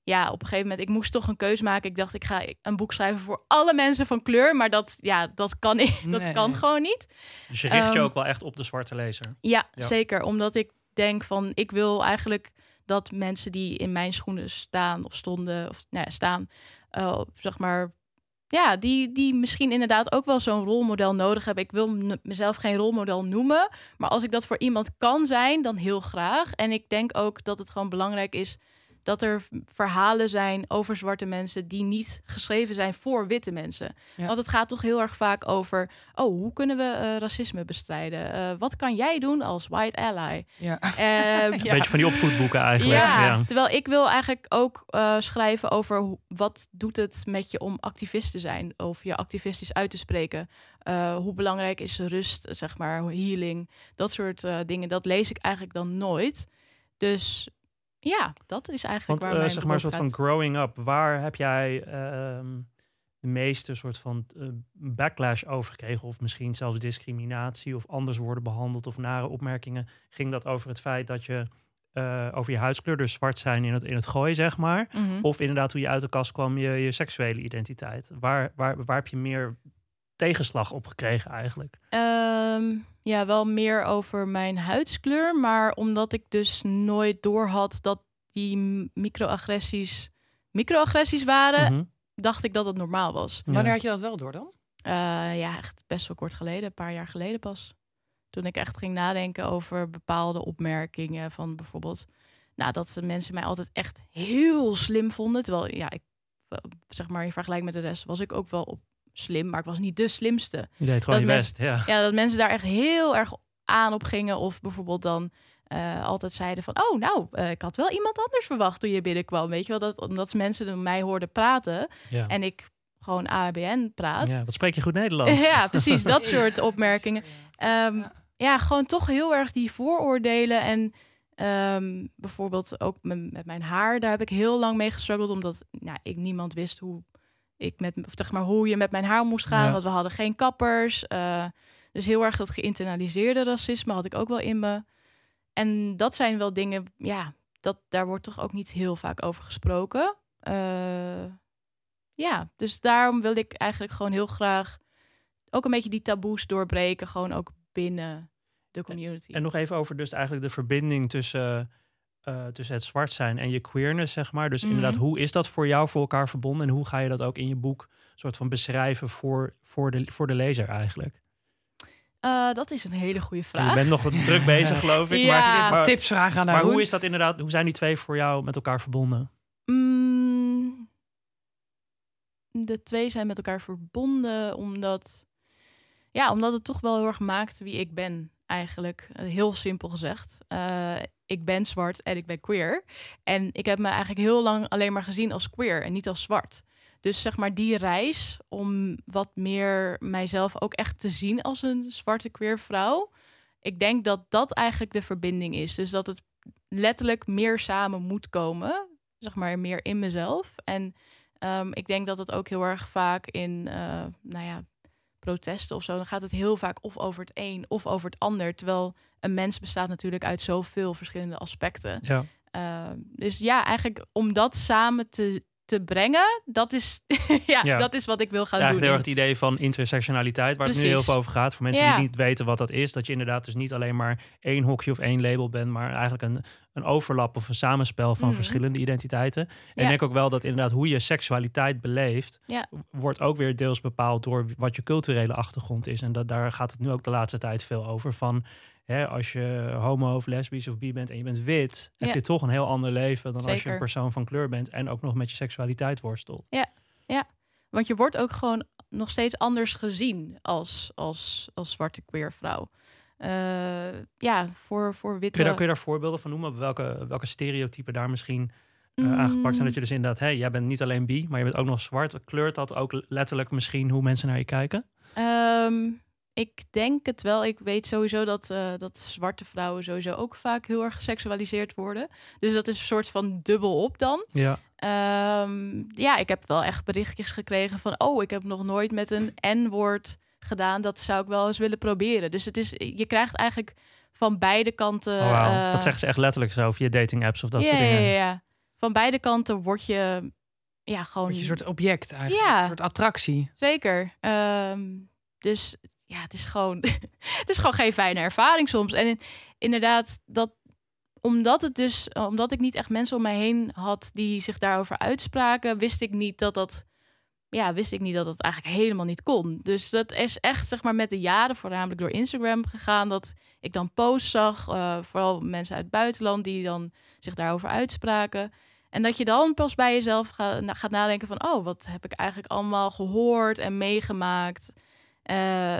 ja, op een gegeven moment, ik moest toch een keuze maken. Ik dacht, ik ga een boek schrijven voor alle mensen van kleur. Maar dat, ja, dat kan, ik, dat Nee. kan gewoon niet. Dus je richt je Um, ook wel echt op de zwarte lezer. Ja, Ja. zeker. Omdat ik denk van, ik wil eigenlijk dat mensen die in mijn schoenen staan of stonden, of nou ja, staan, eh, zeg maar, ja, die, die misschien inderdaad ook wel zo'n rolmodel nodig hebben. Ik wil mezelf geen rolmodel noemen. Maar als ik dat voor iemand kan zijn, dan heel graag. En ik denk ook dat het gewoon belangrijk is dat er verhalen zijn over zwarte mensen die niet geschreven zijn voor witte mensen. Ja. Want het gaat toch heel erg vaak over, oh, hoe kunnen we eh, racisme bestrijden? Eh, wat kan jij doen als white ally? Ja. Een Ehm, beetje van die opvoedboeken eigenlijk. ja, Ja. terwijl ik wil eigenlijk ook eh, schrijven over hoe- wat doet het met je om activist te zijn of je activistisch uit te spreken. Eh, hoe belangrijk is rust, zeg maar, healing, dat soort eh, dingen. Dat lees ik eigenlijk dan nooit. Dus ja, dat is eigenlijk Want waar mijn zeg maar soort van growing up. Waar heb jij ehm, de meeste soort van eh, backlash over gekregen? Of misschien zelfs discriminatie of anders worden behandeld of nare opmerkingen? Ging dat over het feit dat je eh, over je huidskleur, dus zwart zijn in het, in het gooi, zeg maar? Mhm. Of inderdaad hoe je uit de kast kwam, je, je seksuele identiteit? Waar, waar, waar heb je meer tegenslag op gekregen eigenlijk? Ehm, ja, wel meer over mijn huidskleur. Maar omdat ik dus nooit doorhad dat die microagressies microagressies waren, Mhm. dacht ik dat het normaal was. Ja. Wanneer had je dat wel door dan? Eh, ja, echt best wel kort geleden, een paar jaar geleden pas. Toen ik echt ging nadenken over bepaalde opmerkingen van bijvoorbeeld... Nou, dat de mensen mij altijd echt heel slim vonden. Terwijl, ja, ik, eh, zeg maar, in vergelijking met de rest was ik ook wel op slim, maar ik was niet de slimste. Je deed gewoon Dat je mensen- best, ja. Ja, dat mensen daar echt heel erg aan op gingen. Of bijvoorbeeld dan eh, altijd zeiden van... Oh, nou, eh, ik had wel iemand anders verwacht toen je binnenkwam. Weet je wel, dat, omdat mensen mij hoorden praten... ja. en ik gewoon ABN praat. Ja, wat spreek je goed Nederlands? Ja, precies, dat soort opmerkingen. Ehm, Ja. gewoon toch heel erg die vooroordelen. En ehm, bijvoorbeeld ook met, met mijn haar, daar heb ik heel lang mee gestruggeld. Omdat nou, ik niemand wist hoe ik met of zeg maar hoe je met mijn haar moest gaan. Ja. Want we hadden geen kappers. eh, dus heel erg dat geïnternaliseerde racisme had ik ook wel in me. En dat zijn wel dingen, ja, dat, daar wordt toch ook niet heel vaak over gesproken. Eh, ja, dus daarom wil ik eigenlijk gewoon heel graag ook een beetje die taboes doorbreken, gewoon ook binnen de community. En nog even over dus eigenlijk de verbinding tussen, eh, tussen het zwart zijn en je queerness, zeg maar. Dus Mhm. inderdaad, hoe is dat voor jou voor elkaar verbonden? En hoe ga je dat ook in je boek soort van beschrijven voor, voor, de, voor de lezer eigenlijk? Eh, dat is een hele goede En vraag. Je bent nog druk bezig, geloof ik. Ja. Maar, maar, tips vragen aan maar hoe is dat inderdaad? Hoe zijn die twee voor jou met elkaar verbonden? Mm, de twee zijn met elkaar verbonden omdat, ja, omdat het toch wel heel erg maakt wie ik ben, eigenlijk. Eh, Heel simpel gezegd. Eh, ik ben zwart en ik ben queer. En ik heb me eigenlijk heel lang alleen maar gezien als queer en niet als zwart. Dus zeg maar die reis om wat meer mijzelf ook echt te zien als een zwarte queer vrouw. Ik denk dat dat eigenlijk de verbinding is. Dus dat het letterlijk meer samen moet komen zeg maar, meer in mezelf. En ehm, ik denk dat het ook heel erg vaak in, eh, nou ja, protesten of zo, dan gaat het heel vaak of over het een of over het ander. Terwijl een mens bestaat natuurlijk uit zoveel verschillende aspecten. Ja. Ehm, dus ja, eigenlijk om dat samen te, te brengen, dat is, ja, Ja. dat is wat ik wil gaan doen. heel erg het idee van intersectionaliteit, waar het nu heel veel over gaat. Voor mensen Ja. die niet weten wat dat is, dat je inderdaad dus niet alleen maar één hokje of één label bent, maar eigenlijk een, een overlap of een samenspel van Mhm. verschillende identiteiten. En Ja. ik denk ook wel dat inderdaad hoe je seksualiteit beleeft, wordt ook weer deels bepaald door wat je culturele achtergrond is. En dat, daar gaat het nu ook de laatste tijd veel over. Van hè, als je homo of lesbisch of bi bent en je bent wit, heb Ja. je toch een heel ander leven dan als je een persoon van kleur bent en ook nog met je seksualiteit worstelt. Want je wordt ook gewoon nog steeds anders gezien als, als, als zwarte queer vrouw. Eh, ja, voor, voor witte... Kun je, daar, kun je daar voorbeelden van noemen? Welke, welke stereotypen daar misschien eh, aangepakt zijn? Dat je dus inderdaad, hé, jij bent niet alleen bi, maar je bent ook nog zwart. Kleurt dat ook letterlijk misschien hoe mensen naar je kijken? Ehm, ik denk het wel. Ik weet sowieso dat, eh, dat zwarte vrouwen sowieso ook vaak heel erg geseksualiseerd worden. Dus dat is een soort van dubbel op dan. Ja, Ehm, ja, ik heb wel echt berichtjes gekregen van... oh, ik heb nog nooit met een N-woord gedaan. Dat zou ik wel eens willen proberen. Dus het is, je krijgt eigenlijk van beide kanten... oh, eh, dat zeggen ze echt letterlijk zo via dating apps of dat ja, soort dingen. Ja, ja, ja. Van beide kanten word je... Ja, gewoon... Word je een soort object eigenlijk. Ja. Een soort attractie. Zeker. Ehm, dus ja, het is gewoon, het is gewoon geen fijne ervaring soms. En in- inderdaad, dat omdat het dus, omdat ik niet echt mensen om mij heen had die zich daarover uitspraken, wist ik niet dat dat ja, wist ik niet dat dat eigenlijk helemaal niet kon. Dus dat is echt, zeg maar, met de jaren, voornamelijk door Instagram gegaan, dat ik dan posts zag, uh, vooral mensen uit het buitenland die dan zich daarover uitspraken. En dat je dan pas bij jezelf gaat, nadenken van, oh, wat heb ik eigenlijk allemaal gehoord en meegemaakt. Uh,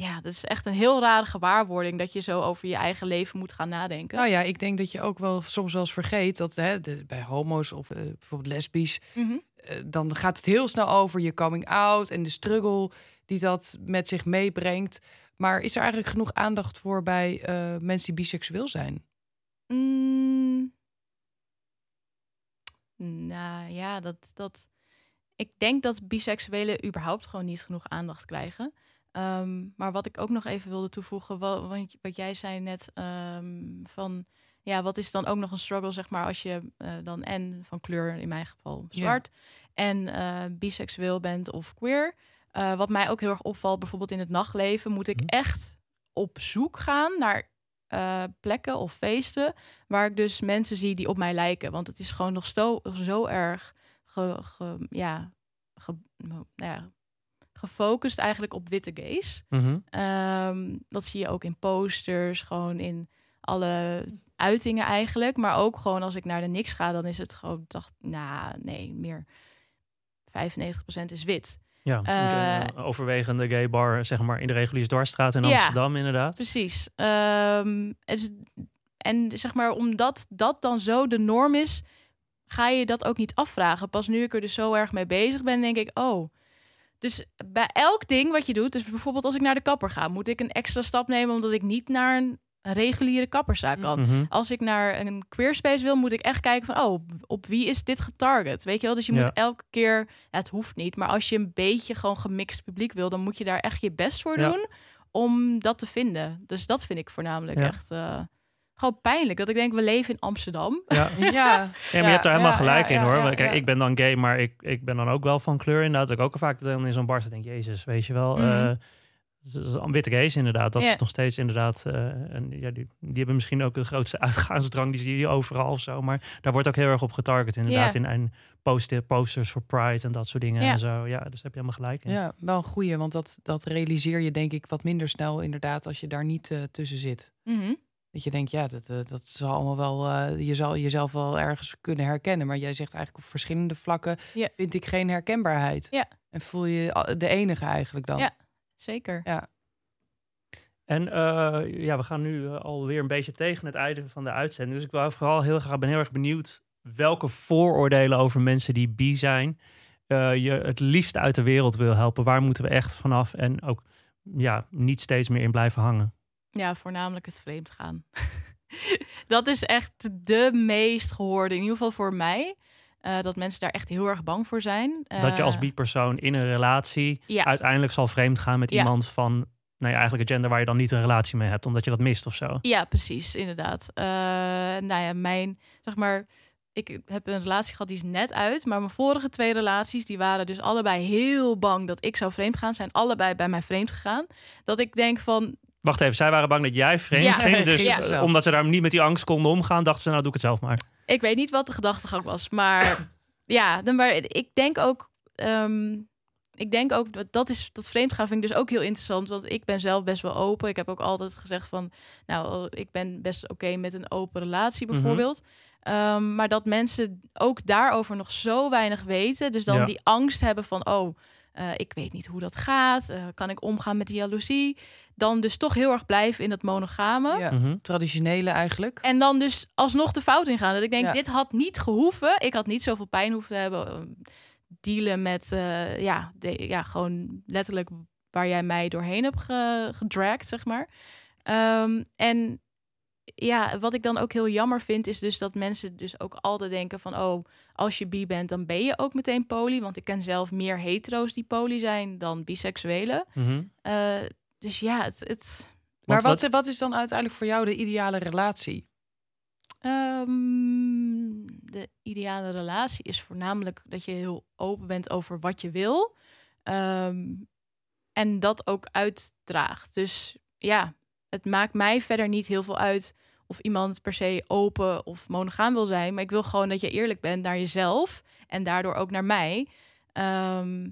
ja, dat is echt een heel rare gewaarwording dat je zo over je eigen leven moet gaan nadenken. Nou ja, ik denk dat je ook wel soms wel eens vergeet dat hè, de, bij homo's of uh, bijvoorbeeld lesbisch, mm -hmm. uh, dan gaat het heel snel over je coming out en de struggle die dat met zich meebrengt. Maar is er eigenlijk genoeg aandacht voor bij uh, mensen die biseksueel zijn? Mm. Nou ja, dat, dat. Ik denk dat biseksuelen überhaupt gewoon niet genoeg aandacht krijgen. Um, maar wat ik ook nog even wilde toevoegen, wat, wat jij zei net um, van ja, wat is dan ook nog een struggle, zeg maar, als je uh, dan en van kleur, in mijn geval zwart, ja. en uh, biseksueel bent of queer. Uh, wat mij ook heel erg opvalt, bijvoorbeeld in het nachtleven, moet ik echt op zoek gaan naar plekken of feesten waar ik dus mensen zie die op mij lijken. Want het is gewoon nog zo, zo erg ge, ge, ja, ge, nou ja, gefocust eigenlijk op witte gays. Mhm. Um, dat zie je ook in posters, gewoon in alle uitingen eigenlijk. Maar ook gewoon als ik naar de niks ga, dan is het gewoon, dacht, nou nee, meer 95% is wit. Ja, uh, overwegende gay bar, zeg maar, in de reguliere dwarsstraat in Amsterdam, ja, inderdaad. Precies. Um, en zeg maar, omdat dat dan zo de norm is, ga je dat ook niet afvragen. Pas nu ik er dus zo erg mee bezig ben, denk ik, oh, dus bij elk ding wat je doet, dus bijvoorbeeld als ik naar de kapper ga, moet ik een extra stap nemen omdat ik niet naar een reguliere kapperszaak kan. Mhm. Als ik naar een queerspace wil, moet ik echt kijken van, oh, op wie is dit getarget? Weet je wel? Dus je moet elke keer, het hoeft niet, maar als je een beetje gewoon gemixt publiek wil, dan moet je daar echt je best voor Ja. doen om dat te vinden. Dus dat vind ik voornamelijk Ja. echt eh, gewoon pijnlijk. Dat ik denk, we leven in Amsterdam. Ja. Ja, Ja, maar je hebt er helemaal ja, gelijk ja, in ja, hoor. Kijk, ja. ik ben dan gay, maar ik, ik ben dan ook wel van kleur inderdaad. Ik ook vaak dan in zo'n bar zit en denk, jezus, weet je wel. Het is een witte gays inderdaad. Dat Ja. is nog steeds inderdaad. eh, en ja, die, die hebben misschien ook de grootste uitgaansdrang. Die zie je overal of zo. Maar daar wordt ook heel erg op getarget inderdaad. Ja. In en post posters voor Pride en dat soort dingen Ja. en zo. Ja, dus heb je helemaal gelijk in. ja, wel een goeie, want dat, dat realiseer je denk ik wat minder snel inderdaad als je daar niet eh, tussen zit. Mhm. Dat je denkt, ja, dat, eh, dat zal allemaal wel, eh, je zal jezelf wel ergens kunnen herkennen. Maar jij zegt eigenlijk op verschillende vlakken Ja. vind ik geen herkenbaarheid. Ja. En voel je de enige eigenlijk dan. Ja. Zeker. En eh, ja, we gaan nu alweer een beetje tegen het einde van de uitzending. Dus ik wou vooral heel graag, ben heel erg benieuwd welke vooroordelen over mensen die bi zijn eh, je het liefst uit de wereld wil helpen. Waar moeten we echt vanaf en ook ja, niet steeds meer in blijven hangen. Ja, voornamelijk het vreemd gaan. dat is echt de meest gehoorde, in ieder geval voor mij. eh, dat mensen daar echt heel erg bang voor zijn. dat je als Eh, bi-persoon in een relatie Ja. uiteindelijk zal vreemd gaan met Ja. iemand van, nou ja, eigenlijk een gender waar je dan niet een relatie mee hebt, omdat je dat mist of zo. Ja, precies, inderdaad. Eh, nou ja, mijn, zeg maar, ik heb een relatie gehad die is net uit, maar mijn vorige twee relaties, die waren dus allebei heel bang dat ik zou vreemd gaan, zijn allebei bij mij vreemd gegaan. Dat ik denk van, Wacht even, zij waren bang dat jij vreemd Ja. ging. Dus Ja. eh, omdat ze daar niet met die angst konden omgaan, dachten ze, nou doe ik het zelf maar. ik weet niet wat de gedachtegang was, maar ja, dan maar ik denk ook, ehm, ik denk ook dat dat is dat vreemdgaan vind ik dus ook heel interessant, want ik ben zelf best wel open. Ik heb ook altijd gezegd van, nou, ik ben best oké met een open relatie Mhm. bijvoorbeeld. Ehm, maar dat mensen ook daarover nog zo weinig weten, dus dan Ja. die angst hebben van, oh, eh, ik weet niet hoe dat gaat, eh, kan ik omgaan met die jaloezie, dan dus toch heel erg blijven in dat monogame. Ja. Mhm. Traditionele eigenlijk. En dan dus alsnog de fout ingaan. Dat ik denk, Ja. dit had niet gehoeven. Ik had niet zoveel pijn hoeven te hebben. eh, Dealen met, eh, ja, de, ja, gewoon letterlijk waar jij mij doorheen hebt ge, gedragd, zeg maar. Ehm, en ja, wat ik dan ook heel jammer vind, is dus dat mensen dus ook altijd denken van, oh, als je bi bent, dan ben je ook meteen poly. Want ik ken zelf meer hetero's die poly zijn dan biseksuelen. Mhm. Eh, dus ja, het, het, Maar wat, wat is dan uiteindelijk voor jou de ideale relatie? Ehm, de ideale relatie is voornamelijk dat je heel open bent over wat je wil. Ehm, en dat ook uitdraagt. Dus ja, het maakt mij verder niet heel veel uit of iemand per se open of monogaam wil zijn. Maar ik wil gewoon dat je eerlijk bent naar jezelf en daardoor ook naar mij. Ehm,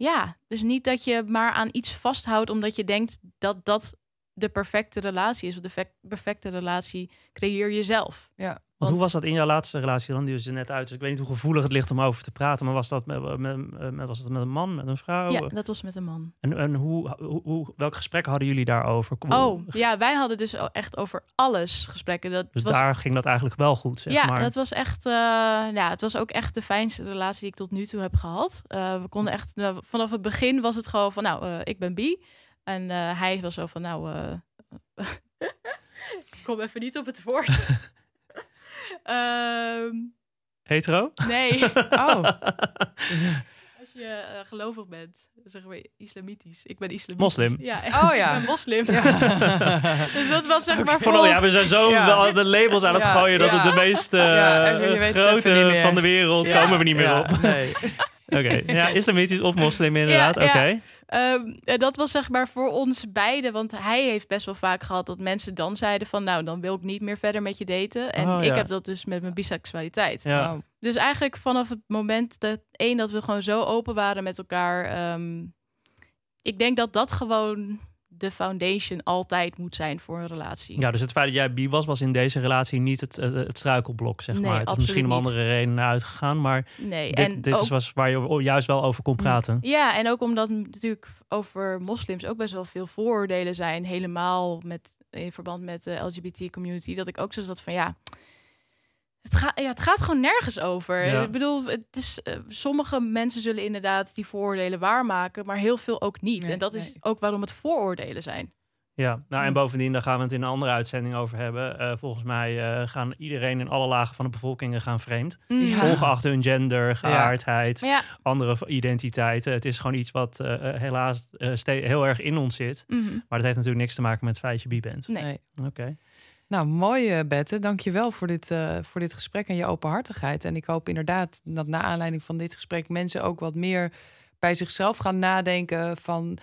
ja, dus niet dat je maar aan iets vasthoudt omdat je denkt dat dat de perfecte relatie is. Of de perfecte relatie creëer je zelf. Ja. Want hoe was dat in jouw laatste relatie dan? Die is er net uit. Dus ik weet niet hoe gevoelig het ligt om over te praten. Maar was dat met, met, met- was dat met een man, met een vrouw? Ja, dat was met een man. En, en hoe, hoe, hoe, welke gesprekken hadden jullie daarover? Kom- Oh, ja, wij hadden dus echt over alles gesprekken. Dat Dus was, daar ging dat eigenlijk wel goed, zeg ja, maar. dat was echt, eh, ja, het was ook echt de fijnste relatie die ik tot nu toe heb gehad. Eh, we konden echt, nou, vanaf het begin was het gewoon van, nou, eh, ik ben bi. En eh, hij was zo van, nou, eh, ik kom even niet op het woord. Ehm, Hetero? nee, Oh, als je eh, gelovig bent, dan zeggen we islamitisch. Ik ben islamitisch. Moslim. Ja, Oh, ja. ik ben moslim. ja. Dus dat was zeg maar Van, voor oh ja, we zijn zo Ja. de labels aan het Ja, gooien... dat ja. het de meest Ja, en je weet het even niet grote meer. van de wereld... Ja, komen we niet meer ja, op. Nee. Oké, ja, islamitisch of moslim inderdaad. Ja, ja. Oké. Ehm, en dat was zeg maar voor ons beiden. Want hij heeft best wel vaak gehad dat mensen dan zeiden van... nou, dan wil ik niet meer verder met je daten. En Oh, ik ja. heb dat dus met mijn biseksualiteit. Ja. Dus eigenlijk vanaf het moment dat... één, dat we gewoon zo open waren met elkaar... ehm, ik denk dat dat gewoon de foundation altijd moet zijn voor een relatie. Ja, dus het feit dat jij bi was, was in deze relatie niet het, het, het struikelblok, zeg Nee, maar. Het is misschien om andere redenen uitgegaan, maar Nee, dit, en dit ook- is was waar je juist wel over kon praten. Ja, en ook omdat natuurlijk over moslims ook best wel veel vooroordelen zijn. Helemaal met, in verband met de LGBT-community. Dat ik ook zo zat van ja. Het, gaat ja, het gaat gewoon nergens over. Ja. Ik bedoel, het is, eh, sommige mensen zullen inderdaad die vooroordelen waarmaken, maar heel veel ook niet. Nee, en dat nee. is ook waarom het vooroordelen zijn. Ja, nou en Hm. bovendien, daar gaan we het in een andere uitzending over hebben. Eh, volgens mij eh, gaan iedereen in alle lagen van de bevolking gaan vreemd. Ja. Ongeacht hun gender, geaardheid, ja, andere identiteiten. Het is gewoon iets wat helaas eh, heel erg in ons zit. mhm. Maar dat heeft natuurlijk niks te maken met het feit dat je bi bent. Nee. Nee. Oké. Nou, mooi eh, Bette. Dank je wel voor dit, eh, voor dit gesprek en je openhartigheid. En ik hoop inderdaad dat na aanleiding van dit gesprek mensen ook wat meer bij zichzelf gaan nadenken van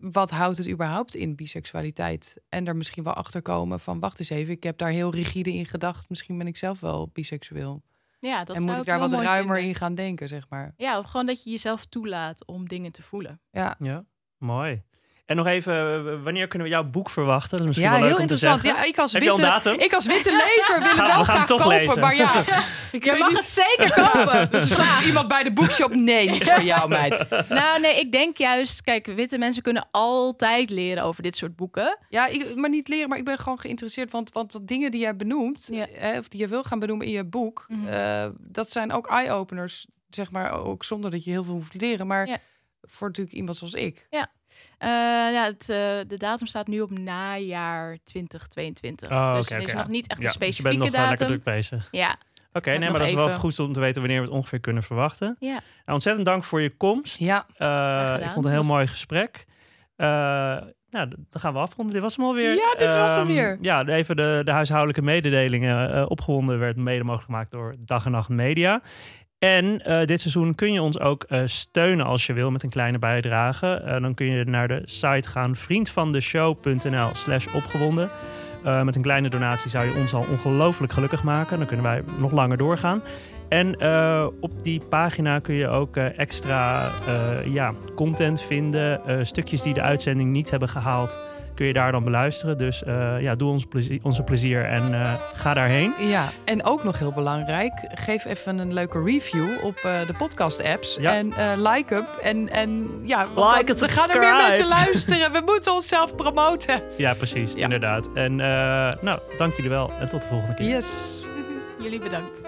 wat houdt het überhaupt in biseksualiteit? En er misschien wel achter komen van wacht eens even, ik heb daar heel rigide in gedacht. Misschien ben ik zelf wel biseksueel. ja, dat en moet ik daar wat ruimer vinden. in gaan denken, zeg maar. Ja, of gewoon dat je jezelf toelaat om dingen te voelen. Ja, Ja, mooi. En nog even, eh, wanneer kunnen we jouw boek verwachten? Dat is misschien ja wel leuk heel om te interessant. zeggen. Ja, ik als Heb witte, datum? ik als witte lezer wil we wel gaan graag kopen. lezen. Maar ja, ik mag niet- het zeker kopen. Dus iemand bij de boekshop? Nee, niet voor jou, meid. Nou, nee, ik denk juist, kijk, witte mensen kunnen altijd leren over dit soort boeken. Ja, ik, maar niet leren, maar ik ben gewoon geïnteresseerd. Want, want wat dingen die jij benoemt, Ja. hè, of die je wil gaan benoemen in je boek, Mhm. eh, dat zijn ook eye-openers. Zeg maar ook zonder dat je heel veel hoeft te leren. Maar Ja. Voor natuurlijk iemand zoals ik. Eh, ja, het, eh, de datum staat nu op najaar 2022. Oh, dus oké, er is nog niet echt Ja, een dus je specifieke bent nog lekker datum. druk bezig. Ja, Oké, nee, maar dat is wel goed om te weten wanneer we het ongeveer kunnen verwachten. ja. Nou, ontzettend dank voor je komst. Ja, Eh, ik vond het een heel Was- mooi gesprek. Eh, nou, dan gaan we afronden. Dit was hem alweer. Ja, dit was hem Ehm, weer. Ja, even de, de huishoudelijke mededelingen opgewonden werd mede mogelijk gemaakt door Dag en Nacht Media. En eh, dit seizoen kun je ons ook eh, steunen als je wil met een kleine bijdrage. Eh, dan kun je naar de site gaan vriendvandeshow.nl slash opgewonden. Met een kleine donatie zou je ons al ongelooflijk gelukkig maken. Dan kunnen wij nog langer doorgaan. En op die pagina kun je ook extra ja, content vinden. Stukjes die de uitzending niet hebben gehaald, kun je daar dan beluisteren. Dus eh, ja, doe ons plezier, onze plezier en eh, ga daarheen. ja, en ook nog heel belangrijk. Geef even een leuke review op eh, de podcast-apps. Ja. En eh, like up. En, en ja, want Like dan- we gaan er meer mensen luisteren. We moeten onszelf promoten. Ja, precies, Ja. inderdaad. En eh, nou, dank jullie wel en tot de volgende keer. Yes. Jullie bedankt.